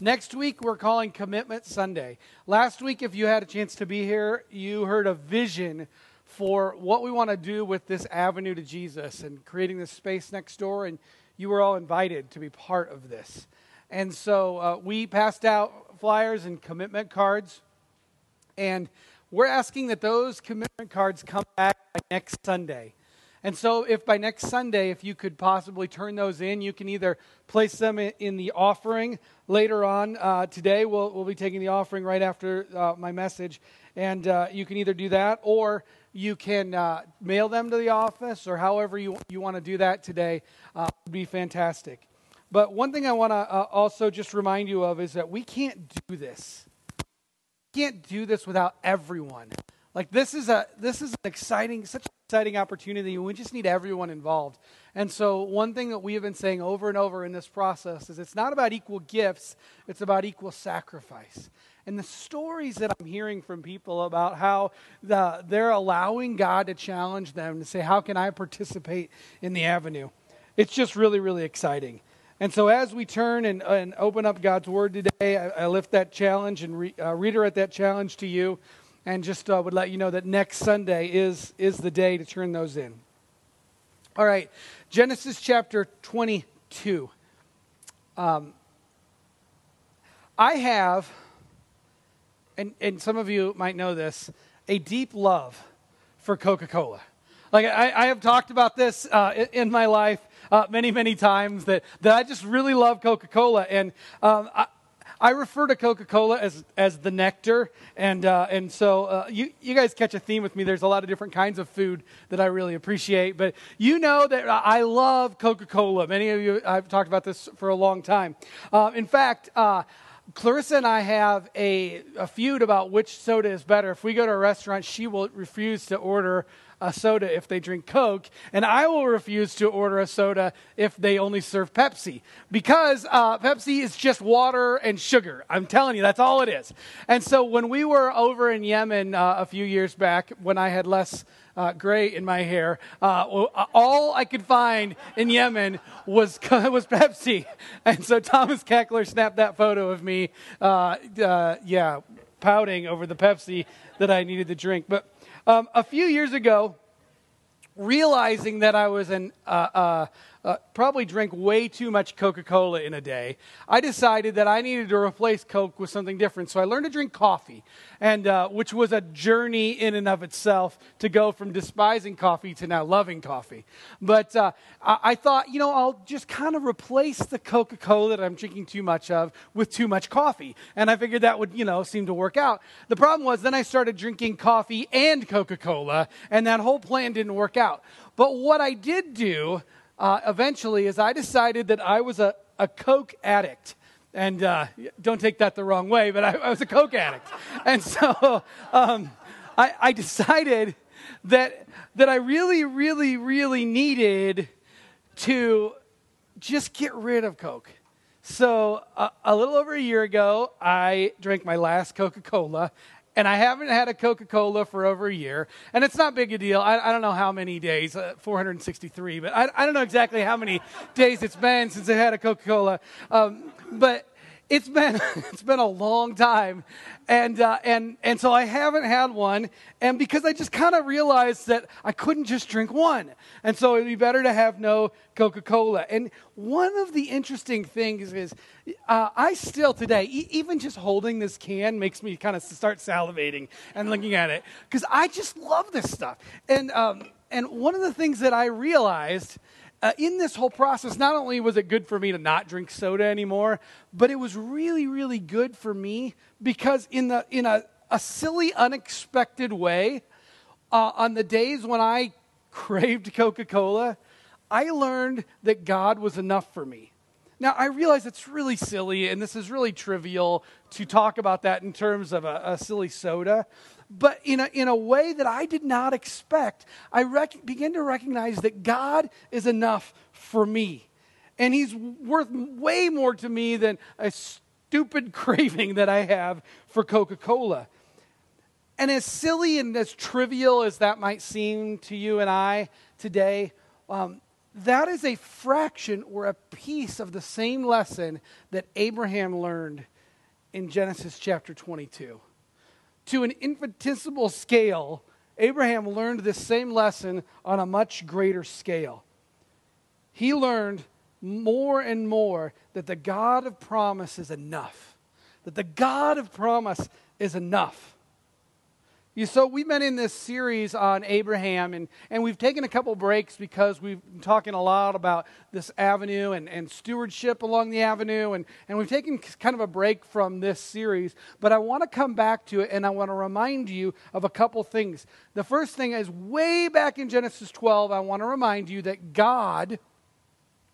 Next week, we're calling Commitment Sunday. Last week, if you had a chance to be here, you heard a vision for what we want to do with this avenue to Jesus and creating this space next door, and you were all invited to be part of this. And so uh, we passed out flyers and commitment cards, and we're asking that those commitment cards come back next Sunday. And so, if by next Sunday, if you could possibly turn those in, you can either place them in the offering later on uh, today. We'll, we'll be taking the offering right after uh, my message. And uh, you can either do that or you can uh, mail them to the office or however you, you want to do that today. Uh, would be fantastic. But one thing I want to uh, also just remind you of is that we can't do this. We can't do this without everyone. Like this is a this is an exciting such an exciting opportunity. We just need everyone involved. And so one thing that we have been saying over and over in this process is it's not about equal gifts, it's about equal sacrifice. And the stories that I'm hearing from people about how the, they're allowing God to challenge them to say, How can I participate in the avenue? It's just really, really exciting. And so, as we turn and, and open up God's Word today, I, I lift that challenge and re, uh, reiterate that challenge to you, and just uh, would let you know that next Sunday is, is the day to turn those in. All right, Genesis chapter 22. Um, I have and, and some of you might know this, a deep love for Coca Cola. Like, I, I, have talked about this uh, in, my life uh, many, many times that, that I just really love Coca Cola. And um, I, I refer to Coca Cola as, as the nectar. And, uh, and so uh, you, you guys catch a theme with me. There's a lot of different kinds of food that I really appreciate. But you know that I love Coca Cola. Many of you, I've talked about this for a long time. Uh, in fact, uh, Clarissa and I have a, a feud about which soda is better. If we go to a restaurant, she will refuse to order a soda if they drink Coke, and I will refuse to order a soda if they only serve Pepsi because uh, Pepsi is just water and sugar. I'm telling you, that's all it is. And so when we were over in Yemen uh, a few years back, when I had less uh, gray in my hair. Uh, all I could find in Yemen was was Pepsi, and so Thomas Keckler snapped that photo of me. Uh, uh, yeah, pouting over the Pepsi that I needed to drink. But um, a few years ago, realizing that I was an uh, uh, uh, probably drink way too much Coca Cola in a day, I decided that I needed to replace Coke with something different. So I learned to drink coffee, and uh, which was a journey in and of itself to go from despising coffee to now loving coffee. But uh, I-, I thought, you know, I'll just kind of replace the Coca Cola that I'm drinking too much of with too much coffee. And I figured that would, you know, seem to work out. The problem was then I started drinking coffee and Coca Cola, and that whole plan didn't work out. But what I did do uh, eventually is I decided that I was a, a Coke addict. And uh, don't take that the wrong way, but I, I was a Coke addict. and so um, I, I decided that, that I really, really, really needed to just get rid of Coke. So, uh, a little over a year ago, I drank my last Coca Cola, and I haven't had a Coca Cola for over a year. And it's not big a deal. I, I don't know how many days, uh, 463, but I, I, don't know exactly how many days it's been since I had a Coca Cola. Um, but it's been it's been a long time, and uh, and and so I haven't had one, and because I just kind of realized that I couldn't just drink one, and so it'd be better to have no Coca Cola. And one of the interesting things is, uh, I still today, e- even just holding this can makes me kind of start salivating and looking at it because I just love this stuff. And um, and one of the things that I realized uh, in this whole process, not only was it good for me to not drink soda anymore, but it was really, really good for me because in the in a, a silly, unexpected way, uh, on the days when I craved Coca Cola, I learned that God was enough for me. Now, I realize it's really silly, and this is really trivial to talk about that in terms of a, a silly soda, but in a, in a way that I did not expect, I rec- begin to recognize that God is enough for me. And He's worth way more to me than a stupid craving that I have for Coca Cola. And as silly and as trivial as that might seem to you and I today, um, that is a fraction or a piece of the same lesson that Abraham learned in Genesis chapter 22. To an infinitesimal scale, Abraham learned this same lesson on a much greater scale. He learned more and more that the God of promise is enough, that the God of promise is enough. You, so we've been in this series on Abraham, and, and we've taken a couple breaks because we've been talking a lot about this avenue and, and stewardship along the avenue, and, and we've taken kind of a break from this series. But I want to come back to it, and I want to remind you of a couple things. The first thing is way back in Genesis 12, I want to remind you that God,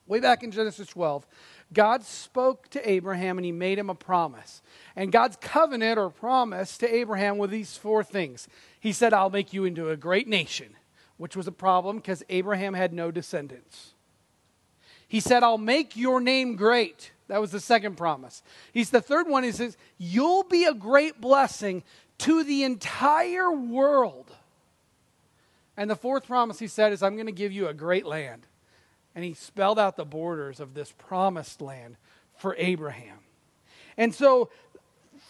way back in Genesis 12, God spoke to Abraham and he made him a promise. And God's covenant or promise to Abraham were these four things. He said, I'll make you into a great nation, which was a problem because Abraham had no descendants. He said, I'll make your name great. That was the second promise. He's the third one. He says, You'll be a great blessing to the entire world. And the fourth promise he said is, I'm going to give you a great land and he spelled out the borders of this promised land for Abraham. And so,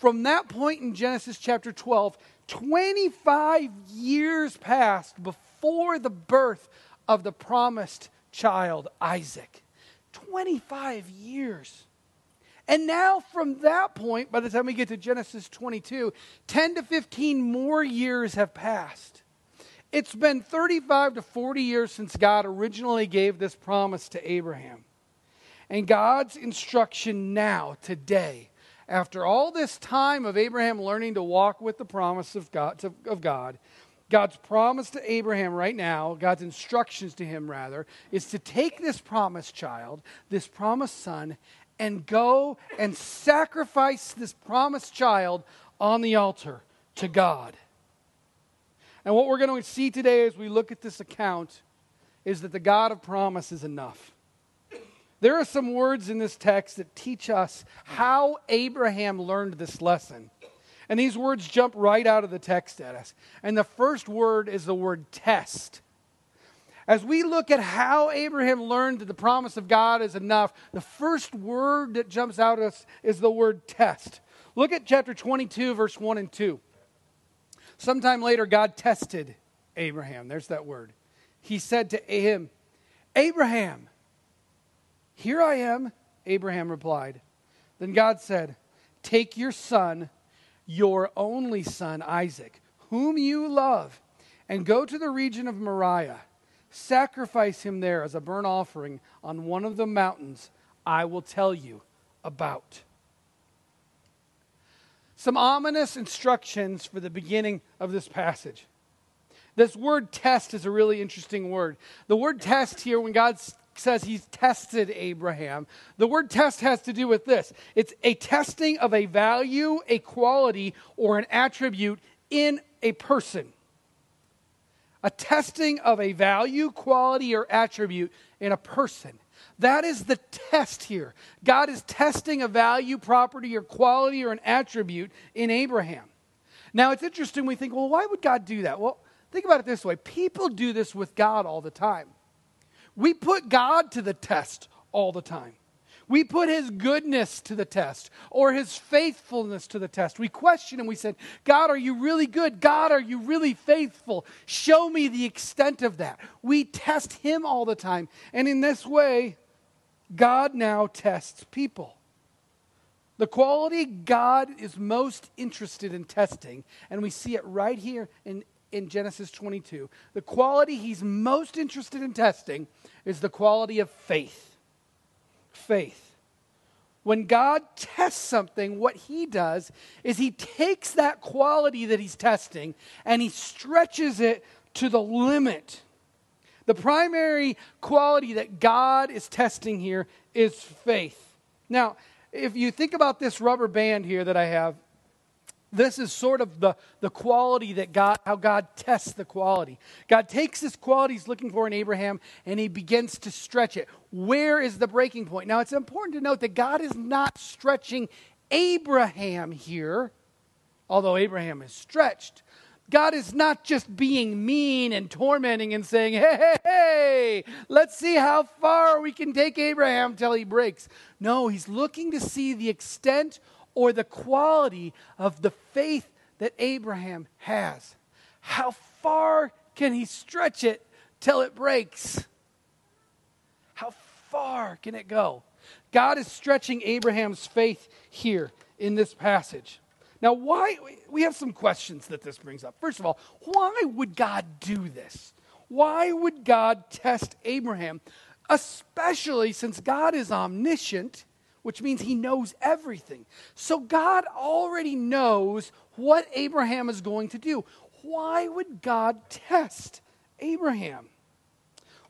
from that point in Genesis chapter 12, 25 years passed before the birth of the promised child, Isaac. 25 years. And now, from that point, by the time we get to Genesis 22, 10 to 15 more years have passed. It's been 35 to 40 years since God originally gave this promise to Abraham. And God's instruction now, today, after all this time of Abraham learning to walk with the promise of God, of God, God's promise to Abraham right now, God's instructions to him rather, is to take this promised child, this promised son, and go and sacrifice this promised child on the altar to God. And what we're going to see today as we look at this account is that the God of promise is enough. There are some words in this text that teach us how Abraham learned this lesson. And these words jump right out of the text at us. And the first word is the word test. As we look at how Abraham learned that the promise of God is enough, the first word that jumps out at us is the word test. Look at chapter 22, verse 1 and 2. Sometime later, God tested Abraham. There's that word. He said to him, Abraham, here I am. Abraham replied. Then God said, Take your son, your only son, Isaac, whom you love, and go to the region of Moriah. Sacrifice him there as a burnt offering on one of the mountains I will tell you about some ominous instructions for the beginning of this passage. This word test is a really interesting word. The word test here, when God says he's tested Abraham, the word test has to do with this it's a testing of a value, a quality, or an attribute in a person. A testing of a value, quality, or attribute in a person. That is the test here. God is testing a value, property, or quality or an attribute in Abraham. Now, it's interesting. We think, well, why would God do that? Well, think about it this way people do this with God all the time. We put God to the test all the time. We put his goodness to the test or his faithfulness to the test. We question him. We said, God, are you really good? God, are you really faithful? Show me the extent of that. We test him all the time. And in this way, God now tests people. The quality God is most interested in testing, and we see it right here in, in Genesis 22. The quality he's most interested in testing is the quality of faith. Faith. When God tests something, what he does is he takes that quality that he's testing and he stretches it to the limit. The primary quality that God is testing here is faith. Now, if you think about this rubber band here that I have, this is sort of the, the quality that God, how God tests the quality. God takes this quality he's looking for in Abraham and he begins to stretch it. Where is the breaking point? Now, it's important to note that God is not stretching Abraham here, although Abraham is stretched. God is not just being mean and tormenting and saying, hey, hey, hey, let's see how far we can take Abraham till he breaks. No, he's looking to see the extent or the quality of the faith that Abraham has. How far can he stretch it till it breaks? How far can it go? God is stretching Abraham's faith here in this passage. Now, why? We have some questions that this brings up. First of all, why would God do this? Why would God test Abraham? Especially since God is omniscient, which means he knows everything. So God already knows what Abraham is going to do. Why would God test Abraham?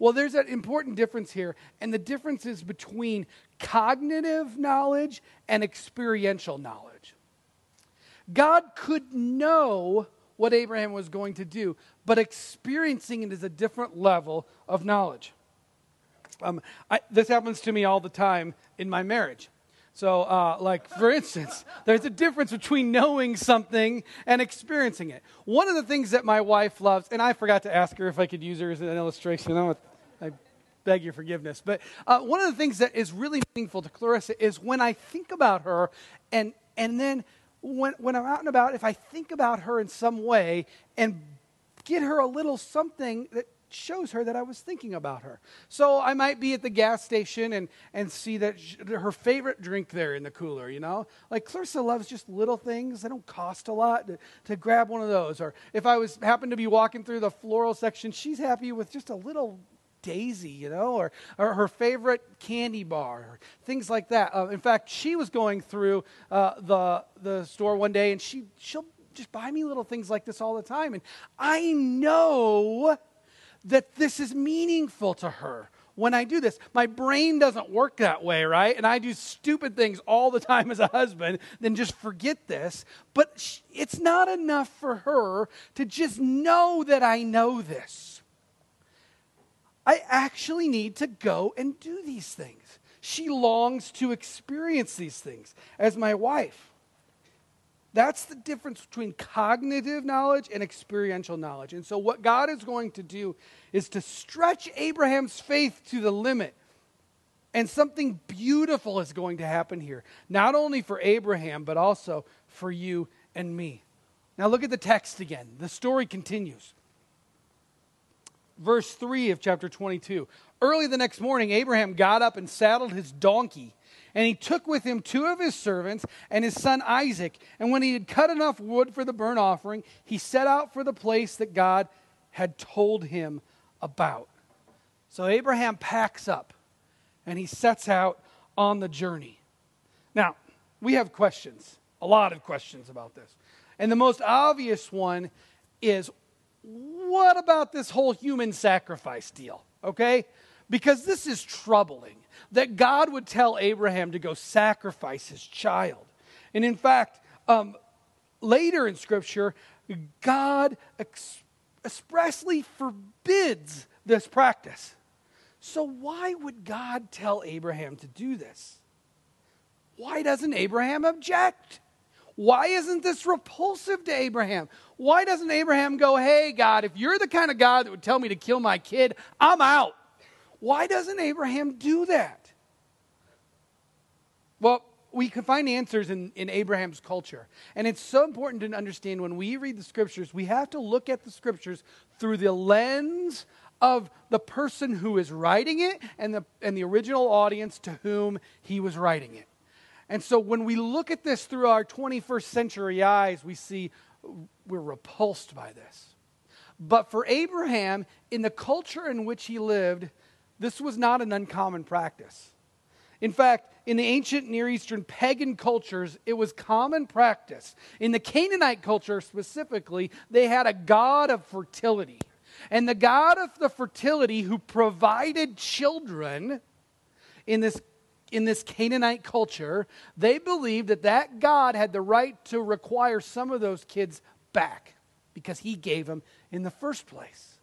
Well, there's an important difference here, and the difference is between cognitive knowledge and experiential knowledge. God could know what Abraham was going to do, but experiencing it is a different level of knowledge. Um, I, this happens to me all the time in my marriage. So, uh, like, for instance, there's a difference between knowing something and experiencing it. One of the things that my wife loves, and I forgot to ask her if I could use her as an illustration. I, I beg your forgiveness. But uh, one of the things that is really meaningful to Clarissa is when I think about her and, and then when, when I'm out and about, if I think about her in some way and get her a little something that shows her that I was thinking about her. So I might be at the gas station and, and see that she, her favorite drink there in the cooler, you know? Like Clarissa loves just little things. They don't cost a lot to, to grab one of those. Or if I was happen to be walking through the floral section, she's happy with just a little Daisy, you know, or, or her favorite candy bar, things like that. Uh, in fact, she was going through uh, the, the store one day and she, she'll just buy me little things like this all the time. And I know that this is meaningful to her when I do this. My brain doesn't work that way, right? And I do stupid things all the time as a husband, then just forget this. But it's not enough for her to just know that I know this. I actually need to go and do these things. She longs to experience these things as my wife. That's the difference between cognitive knowledge and experiential knowledge. And so, what God is going to do is to stretch Abraham's faith to the limit. And something beautiful is going to happen here, not only for Abraham, but also for you and me. Now, look at the text again. The story continues verse 3 of chapter 22. Early the next morning, Abraham got up and saddled his donkey. And he took with him two of his servants and his son Isaac. And when he had cut enough wood for the burnt offering, he set out for the place that God had told him about. So Abraham packs up and he sets out on the journey. Now, we have questions, a lot of questions about this. And the most obvious one is what about this whole human sacrifice deal? Okay? Because this is troubling that God would tell Abraham to go sacrifice his child. And in fact, um, later in Scripture, God ex- expressly forbids this practice. So, why would God tell Abraham to do this? Why doesn't Abraham object? Why isn't this repulsive to Abraham? Why doesn't Abraham go, hey, God, if you're the kind of God that would tell me to kill my kid, I'm out? Why doesn't Abraham do that? Well, we can find answers in, in Abraham's culture. And it's so important to understand when we read the scriptures, we have to look at the scriptures through the lens of the person who is writing it and the, and the original audience to whom he was writing it. And so when we look at this through our 21st century eyes, we see we're repulsed by this. But for Abraham, in the culture in which he lived, this was not an uncommon practice. In fact, in the ancient Near Eastern pagan cultures, it was common practice. In the Canaanite culture specifically, they had a god of fertility. And the god of the fertility who provided children in this in this Canaanite culture, they believed that that God had the right to require some of those kids back because he gave them in the first place.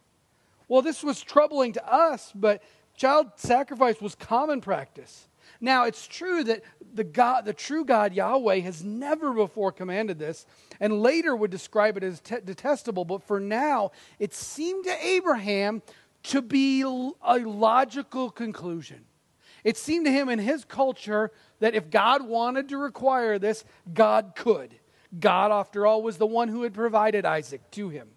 Well, this was troubling to us, but child sacrifice was common practice. Now, it's true that the God, the true God Yahweh has never before commanded this and later would describe it as te- detestable, but for now it seemed to Abraham to be a logical conclusion. It seemed to him in his culture that if God wanted to require this, God could. God, after all, was the one who had provided Isaac to him.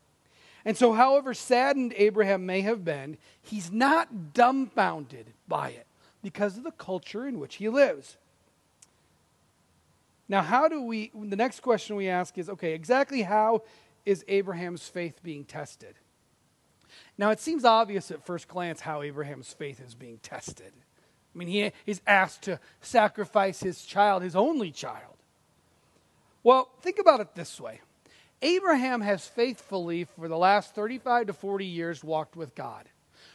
And so, however saddened Abraham may have been, he's not dumbfounded by it because of the culture in which he lives. Now, how do we, the next question we ask is okay, exactly how is Abraham's faith being tested? Now, it seems obvious at first glance how Abraham's faith is being tested. I mean, he is asked to sacrifice his child, his only child. Well, think about it this way Abraham has faithfully, for the last 35 to 40 years, walked with God.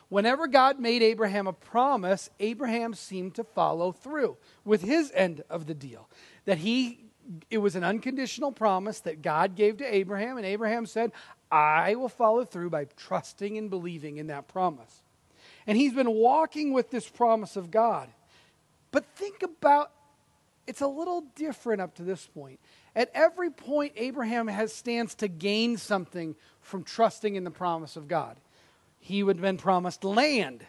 Whenever God made Abraham a promise, Abraham seemed to follow through with his end of the deal. That he it was an unconditional promise that God gave to Abraham, and Abraham said, I will follow through by trusting and believing in that promise. And he's been walking with this promise of God. But think about it's a little different up to this point. At every point, Abraham has stands to gain something from trusting in the promise of God he would have been promised land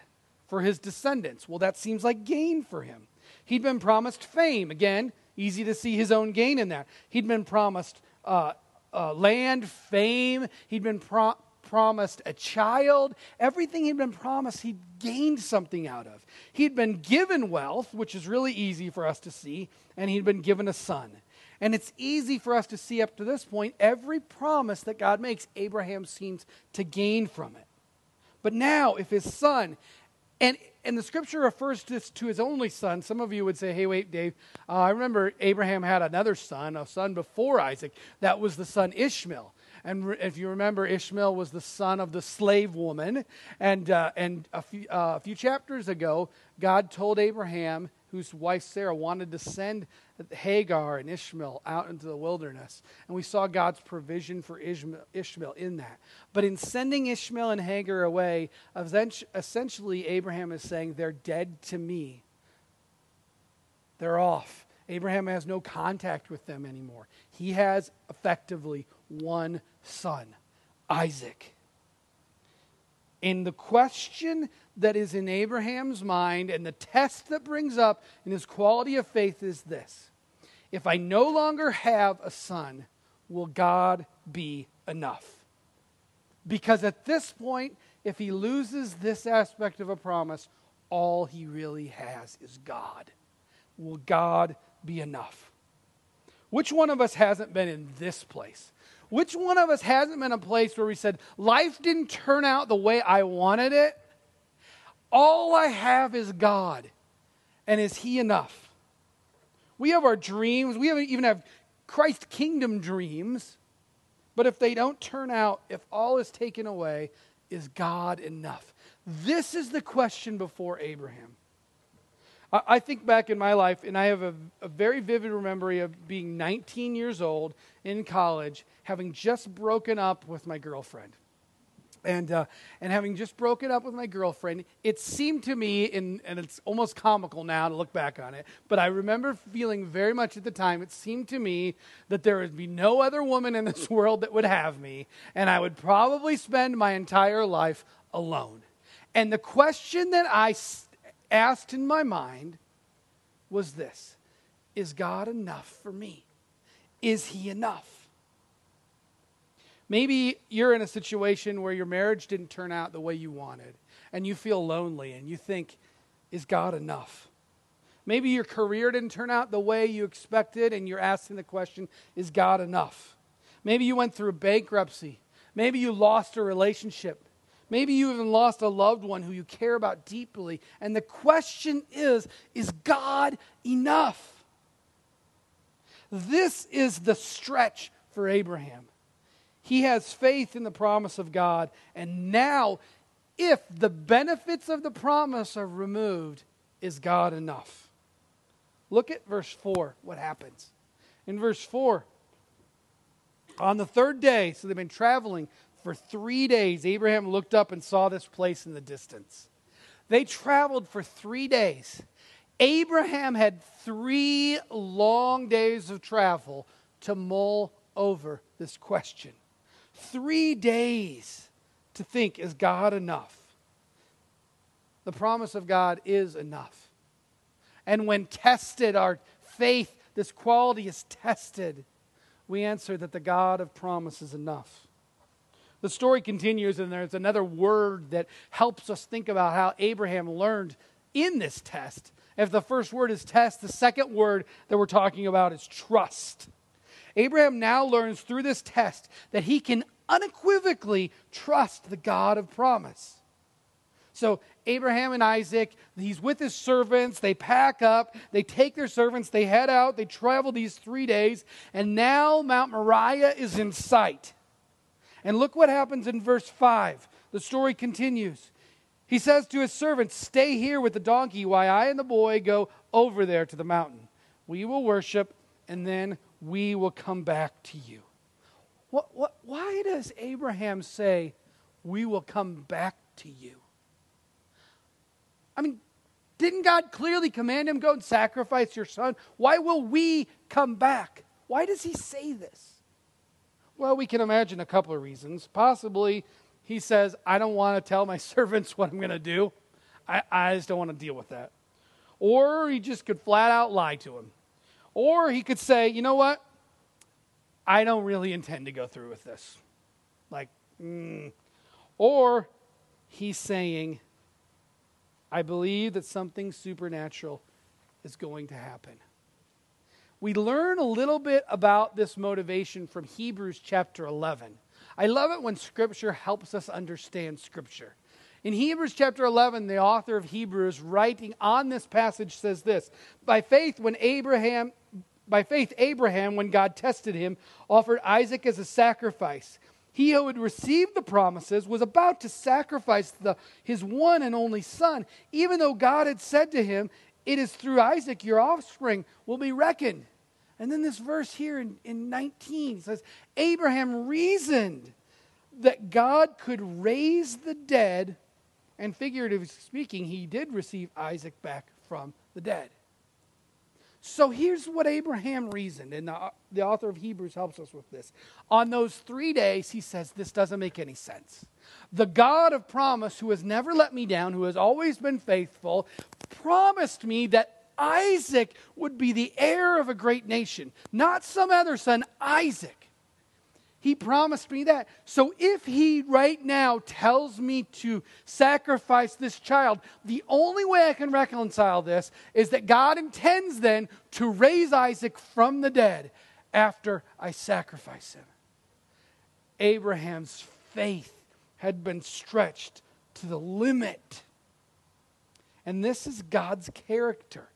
for his descendants. Well, that seems like gain for him. He'd been promised fame. Again, easy to see his own gain in that. He'd been promised uh, uh, land, fame. He'd been pro- promised a child. Everything he'd been promised, he'd gained something out of. He'd been given wealth, which is really easy for us to see, and he'd been given a son. And it's easy for us to see up to this point every promise that God makes, Abraham seems to gain from it. But now, if his son, and, and the scripture refers to, to his only son, some of you would say, hey, wait, Dave, uh, I remember Abraham had another son, a son before Isaac. That was the son Ishmael. And if you remember, Ishmael was the son of the slave woman. And, uh, and a, few, uh, a few chapters ago, God told Abraham, whose wife Sarah wanted to send Hagar and Ishmael out into the wilderness. And we saw God's provision for Ishmael in that. But in sending Ishmael and Hagar away, essentially Abraham is saying, They're dead to me. They're off. Abraham has no contact with them anymore. He has effectively one son, Isaac. And the question that is in Abraham's mind and the test that brings up in his quality of faith is this If I no longer have a son, will God be enough? Because at this point, if he loses this aspect of a promise, all he really has is God. Will God be enough? Which one of us hasn't been in this place? Which one of us hasn't been a place where we said, Life didn't turn out the way I wanted it? All I have is God. And is He enough? We have our dreams. We even have Christ kingdom dreams. But if they don't turn out, if all is taken away, is God enough? This is the question before Abraham. I, think back in my life, and I have a, a very vivid memory of being 19 years old in college, having just broken up with my girlfriend and uh, and having just broken up with my girlfriend, it seemed to me, in, and it's almost comical now to look back on it, but I remember feeling very much at the time. It seemed to me that there would be no other woman in this world that would have me, and I would probably spend my entire life alone. And the question that I asked in my mind was this: Is God enough for me? Is He enough? Maybe you're in a situation where your marriage didn't turn out the way you wanted, and you feel lonely and you think, is God enough? Maybe your career didn't turn out the way you expected, and you're asking the question, is God enough? Maybe you went through bankruptcy. Maybe you lost a relationship. Maybe you even lost a loved one who you care about deeply. And the question is is God enough? This is the stretch for Abraham. He has faith in the promise of God. And now, if the benefits of the promise are removed, is God enough? Look at verse 4, what happens. In verse 4, on the third day, so they've been traveling for three days, Abraham looked up and saw this place in the distance. They traveled for three days. Abraham had three long days of travel to mull over this question. Three days to think is God enough? The promise of God is enough. And when tested, our faith, this quality is tested, we answer that the God of promise is enough. The story continues, and there's another word that helps us think about how Abraham learned in this test. If the first word is test, the second word that we're talking about is trust. Abraham now learns through this test that he can unequivocally trust the God of promise. So, Abraham and Isaac, he's with his servants. They pack up, they take their servants, they head out, they travel these three days, and now Mount Moriah is in sight. And look what happens in verse 5. The story continues. He says to his servants, Stay here with the donkey while I and the boy go over there to the mountain. We will worship, and then we will come back to you. What, what, why does Abraham say, We will come back to you? I mean, didn't God clearly command him, Go and sacrifice your son? Why will we come back? Why does he say this? Well, we can imagine a couple of reasons. Possibly he says, I don't want to tell my servants what I'm going to do. I, I just don't want to deal with that. Or he just could flat out lie to him. Or he could say, you know what? I don't really intend to go through with this. Like, mm. or he's saying, I believe that something supernatural is going to happen we learn a little bit about this motivation from Hebrews chapter 11. I love it when Scripture helps us understand Scripture. In Hebrews chapter 11, the author of Hebrews, writing on this passage, says this By faith, when Abraham, by faith, Abraham, when God tested him, offered Isaac as a sacrifice. He who had received the promises was about to sacrifice the, his one and only son, even though God had said to him, It is through Isaac your offspring will be reckoned. And then this verse here in, in 19 says, Abraham reasoned that God could raise the dead, and figuratively speaking, he did receive Isaac back from the dead. So here's what Abraham reasoned, and the, the author of Hebrews helps us with this. On those three days, he says, This doesn't make any sense. The God of promise, who has never let me down, who has always been faithful, promised me that Isaac would be the heir of a great nation, not some other son, Isaac. He promised me that. So if he right now tells me to sacrifice this child, the only way I can reconcile this is that God intends then to raise Isaac from the dead after I sacrifice him. Abraham's faith had been stretched to the limit. And this is God's character.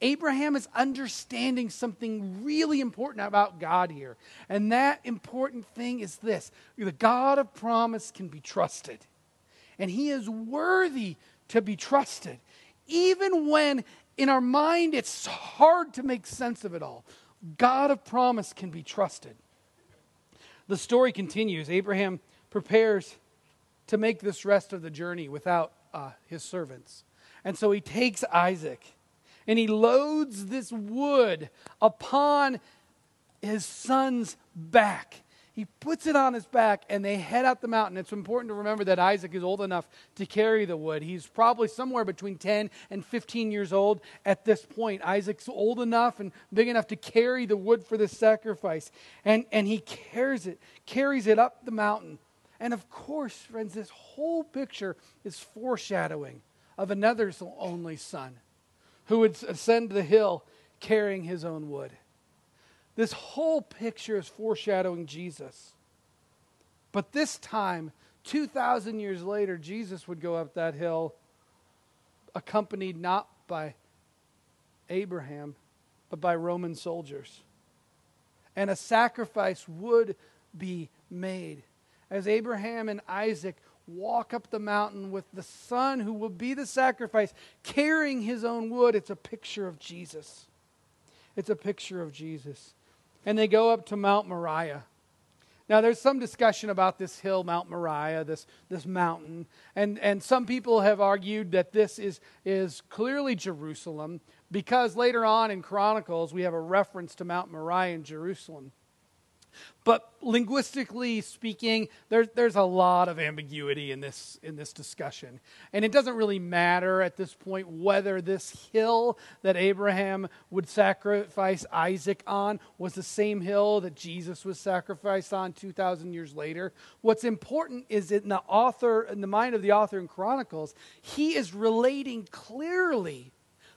Abraham is understanding something really important about God here. And that important thing is this the God of promise can be trusted. And he is worthy to be trusted. Even when in our mind it's hard to make sense of it all, God of promise can be trusted. The story continues. Abraham prepares to make this rest of the journey without uh, his servants. And so he takes Isaac and he loads this wood upon his son's back. He puts it on his back and they head up the mountain. It's important to remember that Isaac is old enough to carry the wood. He's probably somewhere between 10 and 15 years old at this point. Isaac's old enough and big enough to carry the wood for the sacrifice. And, and he carries it, carries it up the mountain. And of course, friends, this whole picture is foreshadowing of another only son who would ascend the hill carrying his own wood. This whole picture is foreshadowing Jesus. But this time, 2,000 years later, Jesus would go up that hill accompanied not by Abraham, but by Roman soldiers. And a sacrifice would be made. As Abraham and Isaac walk up the mountain with the son who will be the sacrifice, carrying his own wood. It's a picture of Jesus. It's a picture of Jesus. And they go up to Mount Moriah. Now, there's some discussion about this hill, Mount Moriah, this, this mountain. And, and some people have argued that this is, is clearly Jerusalem because later on in Chronicles, we have a reference to Mount Moriah in Jerusalem. But linguistically speaking, there, there's a lot of ambiguity in this, in this discussion. And it doesn't really matter at this point whether this hill that Abraham would sacrifice Isaac on was the same hill that Jesus was sacrificed on 2,000 years later. What's important is in the author, in the mind of the author in Chronicles, he is relating clearly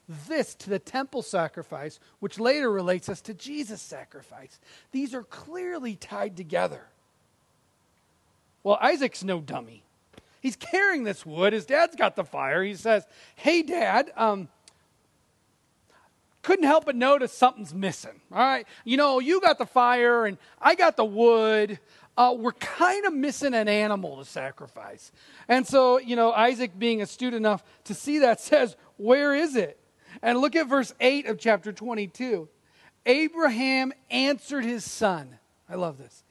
this to the temple sacrifice, which later relates us to Jesus' sacrifice. These are clearly tied together. Well, Isaac's no dummy. He's carrying this wood. His dad's got the fire. He says, Hey, dad, um, couldn't help but notice something's missing. All right. You know, you got the fire and I got the wood. Uh, we're kind of missing an animal to sacrifice. And so, you know, Isaac, being astute enough to see that, says, Where is it? And look at verse 8 of chapter 22. Abraham answered his son. I love this.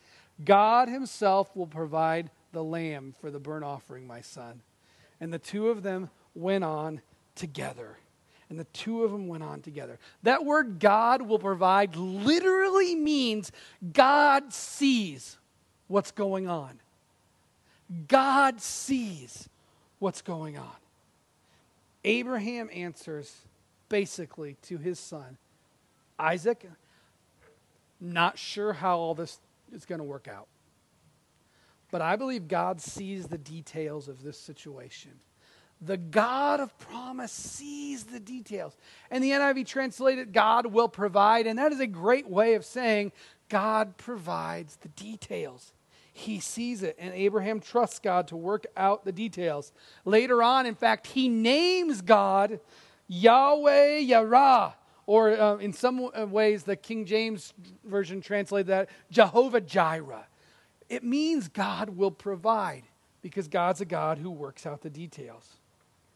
God himself will provide the lamb for the burnt offering, my son. And the two of them went on together. And the two of them went on together. That word God will provide literally means God sees what's going on. God sees what's going on. Abraham answers basically to his son. Isaac, not sure how all this is going to work out. But I believe God sees the details of this situation. The God of promise sees the details. And the NIV translated, God will provide. And that is a great way of saying God provides the details. He sees it, and Abraham trusts God to work out the details. Later on, in fact, he names God Yahweh Yireh, or uh, in some uh, ways, the King James Version translated that Jehovah Jireh. It means God will provide because God's a God who works out the details.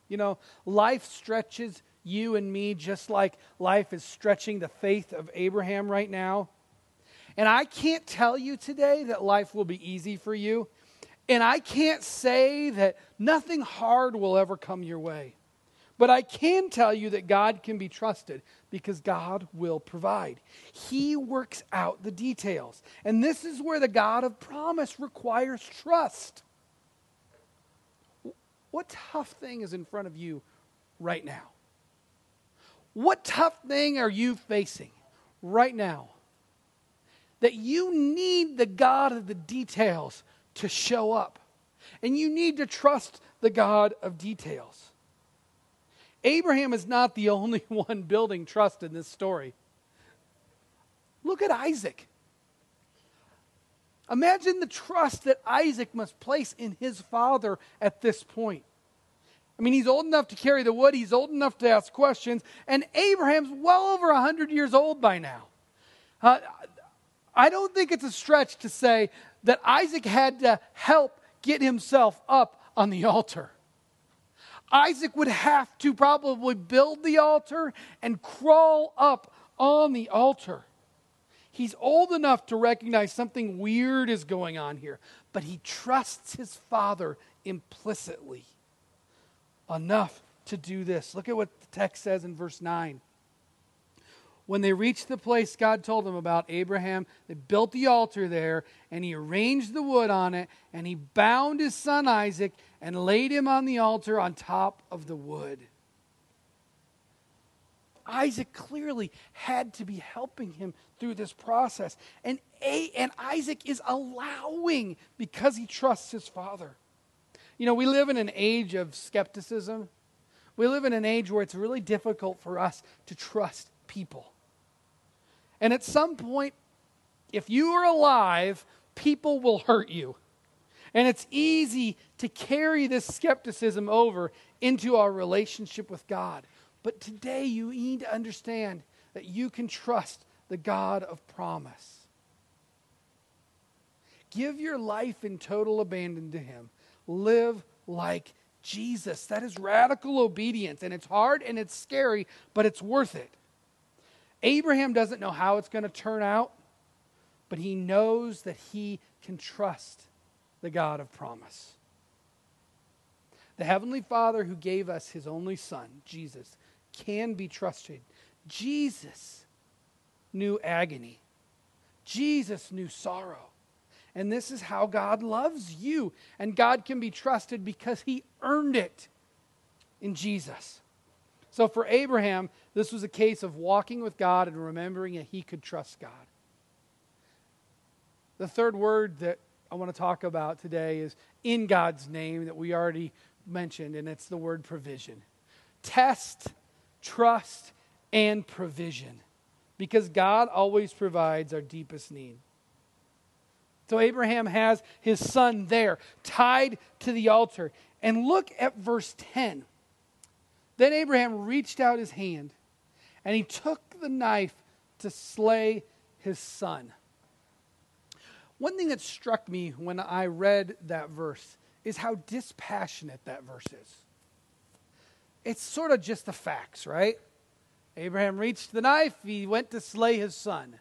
You know, life stretches you and me just like life is stretching the faith of Abraham right now. And I can't tell you today that life will be easy for you. And I can't say that nothing hard will ever come your way. But I can tell you that God can be trusted because God will provide. He works out the details. And this is where the God of promise requires trust. What tough thing is in front of you right now? What tough thing are you facing right now that you need the God of the details to show up? And you need to trust the God of details. Abraham is not the only one building trust in this story. Look at Isaac. Imagine the trust that Isaac must place in his father at this point. I mean, he's old enough to carry the wood, he's old enough to ask questions, and Abraham's well over 100 years old by now. Uh, I don't think it's a stretch to say that Isaac had to help get himself up on the altar. Isaac would have to probably build the altar and crawl up on the altar. He's old enough to recognize something weird is going on here, but he trusts his father implicitly enough to do this. Look at what the text says in verse 9. When they reached the place God told them about, Abraham, they built the altar there, and he arranged the wood on it, and he bound his son Isaac and laid him on the altar on top of the wood. Isaac clearly had to be helping him through this process. And, A, and Isaac is allowing because he trusts his father. You know, we live in an age of skepticism. We live in an age where it's really difficult for us to trust people. And at some point, if you are alive, people will hurt you. And it's easy to carry this skepticism over into our relationship with God. But today, you need to understand that you can trust the God of promise. Give your life in total abandon to Him. Live like Jesus. That is radical obedience. And it's hard and it's scary, but it's worth it. Abraham doesn't know how it's going to turn out, but he knows that he can trust the God of promise. The Heavenly Father who gave us his only Son, Jesus, can be trusted. Jesus knew agony, Jesus knew sorrow. And this is how God loves you. And God can be trusted because he earned it in Jesus. So for Abraham, this was a case of walking with God and remembering that he could trust God. The third word that I want to talk about today is in God's name that we already mentioned, and it's the word provision. Test, trust, and provision. Because God always provides our deepest need. So Abraham has his son there, tied to the altar. And look at verse 10. Then Abraham reached out his hand, and he took the knife to slay his son. One thing that struck me when I read that verse is how dispassionate that verse is. It's sort of just the facts, right? Abraham reached the knife, he went to slay his son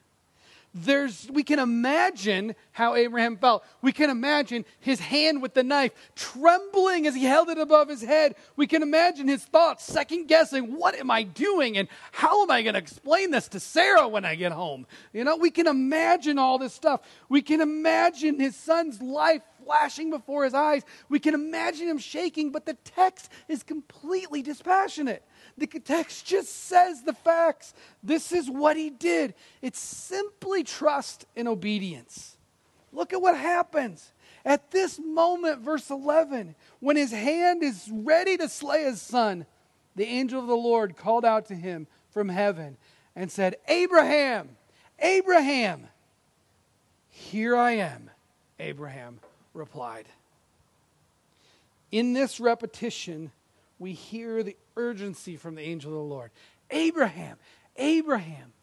there's we can imagine how Abraham felt. We can imagine his hand with the knife trembling as he held it above his head. We can imagine his thoughts second guessing, what am I doing and how am I going to explain this to Sarah when I get home? You know, we can imagine all this stuff. We can imagine his son's life flashing before his eyes. We can imagine him shaking, but the text is completely dispassionate. The text just says the facts. This is what he did. It's simply trust and obedience. Look at what happens. At this moment, verse 11, when his hand is ready to slay his son, the angel of the Lord called out to him from heaven and said, Abraham, Abraham. Here I am, Abraham replied. In this repetition, we hear the urgency from the angel of the Lord. Abraham, Abraham.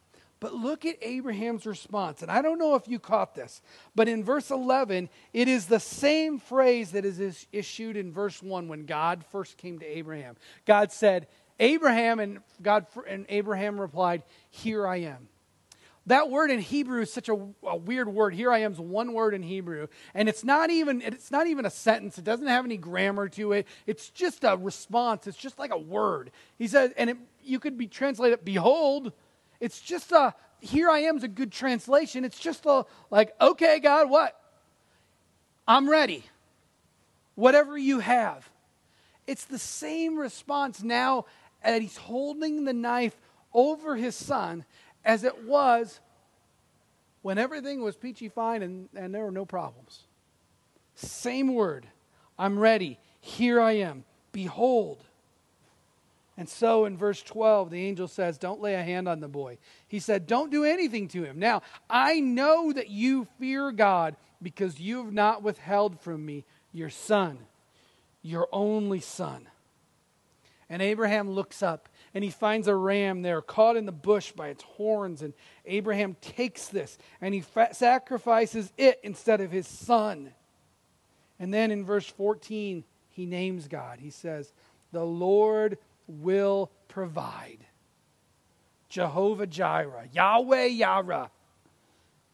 But look at Abraham's response. And I don't know if you caught this, but in verse 11, it is the same phrase that is issued in verse 1 when God first came to Abraham. God said, Abraham, and God and Abraham replied, Here I am. That word in Hebrew is such a, a, weird word. Here I am is one word in Hebrew, and it's not even it's not even a sentence. It doesn't have any grammar to it. It's just a response. It's just like a word. He says, and it, you could be translated, "Behold." It's just a here I am is a good translation. It's just a like, okay, God, what? I'm ready. Whatever you have. It's the same response now that he's holding the knife over his son as it was when everything was peachy fine and, and there were no problems. Same word. I'm ready. Here I am. Behold. And so in verse 12, the angel says, Don't lay a hand on the boy. He said, Don't do anything to him. Now, I know that you fear God because you have not withheld from me your son, your only son. And Abraham looks up and he finds a ram there caught in the bush by its horns. And Abraham takes this and he fa- sacrifices it instead of his son. And then in verse 14, he names God. He says, The Lord will provide. Jehovah Jireh, Yahweh Yireh.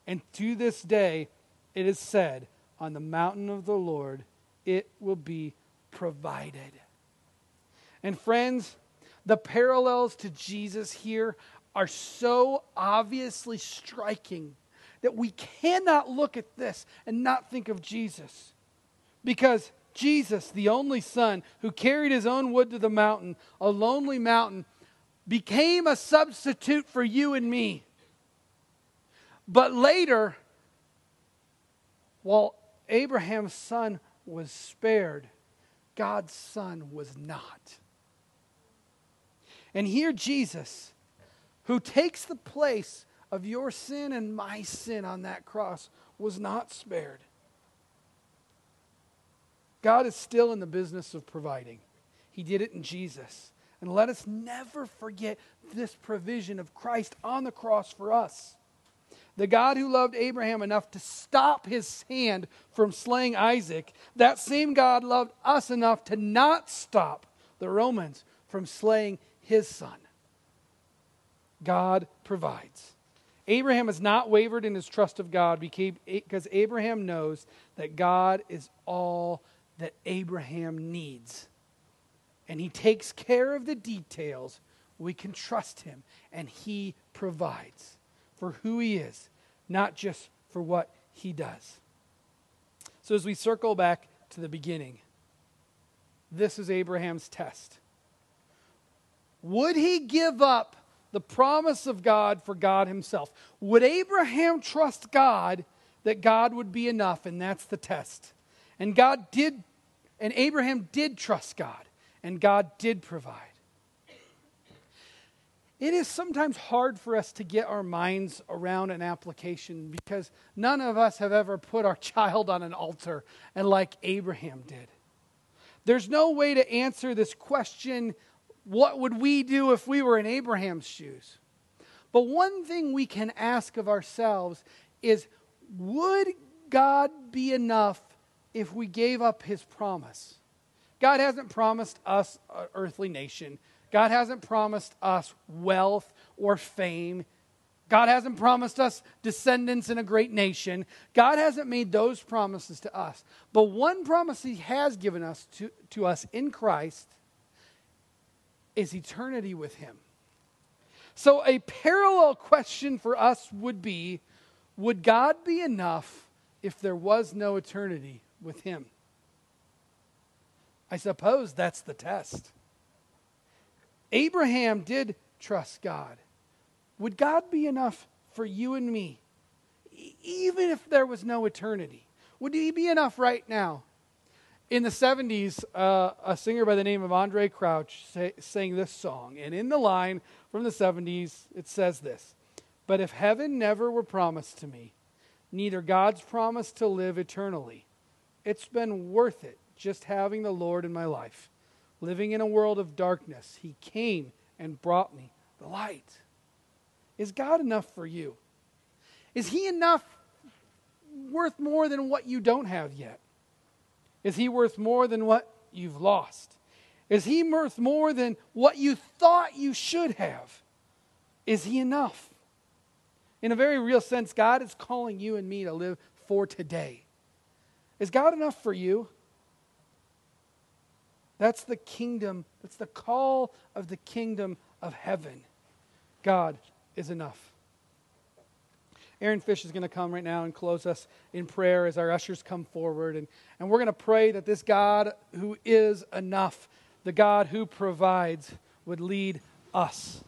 And to this day, it is said, On the mountain of the Lord, it will be provided. And friends, the parallels to Jesus here are so obviously striking that we cannot look at this and not think of Jesus. Because Jesus, the only Son who carried his own wood to the mountain, a lonely mountain, became a substitute for you and me. But later, while Abraham's son was spared, God's son was not. And here, Jesus, who takes the place of your sin and my sin on that cross, was not spared. God is still in the business of providing. He did it in Jesus. And let us never forget this provision of Christ on the cross for us. The God who loved Abraham enough to stop his hand from slaying Isaac, that same God loved us enough to not stop the Romans from slaying his son. God provides. Abraham has not wavered in his trust of God because Abraham knows that God is all that Abraham needs. And he takes care of the details. We can trust him, and he provides for who he is, not just for what he does. So, as we circle back to the beginning, this is Abraham's test. Would he give up the promise of God for God himself? Would Abraham trust God that God would be enough? And that's the test. And God did, and Abraham did trust God, and God did provide. It is sometimes hard for us to get our minds around an application because none of us have ever put our child on an altar and like Abraham did. There's no way to answer this question what would we do if we were in Abraham's shoes? But one thing we can ask of ourselves is would God be enough if we gave up his promise? God hasn't promised us an earthly nation. God hasn't promised us wealth or fame. God hasn't promised us descendants in a great nation. God hasn't made those promises to us. But one promise He has given us to, to us in Christ is eternity with Him. So, a parallel question for us would be Would God be enough if there was no eternity with Him? I suppose that's the test. Abraham did trust God. Would God be enough for you and me, even if there was no eternity? Would He be enough right now? In the 70s, uh, a singer by the name of Andraé Crouch say, sang this song. And in the line from the 70s, it says this But if heaven never were promised to me, neither God's promise to live eternally, it's been worth it just having the Lord in my life. Living in a world of darkness, He came and brought me the light. Is God enough for you? Is He enough worth more than what you don't have yet? Is he worth more than what you've lost? Is he worth more than what you thought you should have? Is he enough? In a very real sense, God is calling you and me to live for today. Is God enough for you? That's the kingdom, that's the call of the kingdom of heaven. God is enough. Aaron Fish is going to come right now and close us in prayer as our ushers come forward. And, and we're going to pray that this God who is enough, the God who provides, would lead us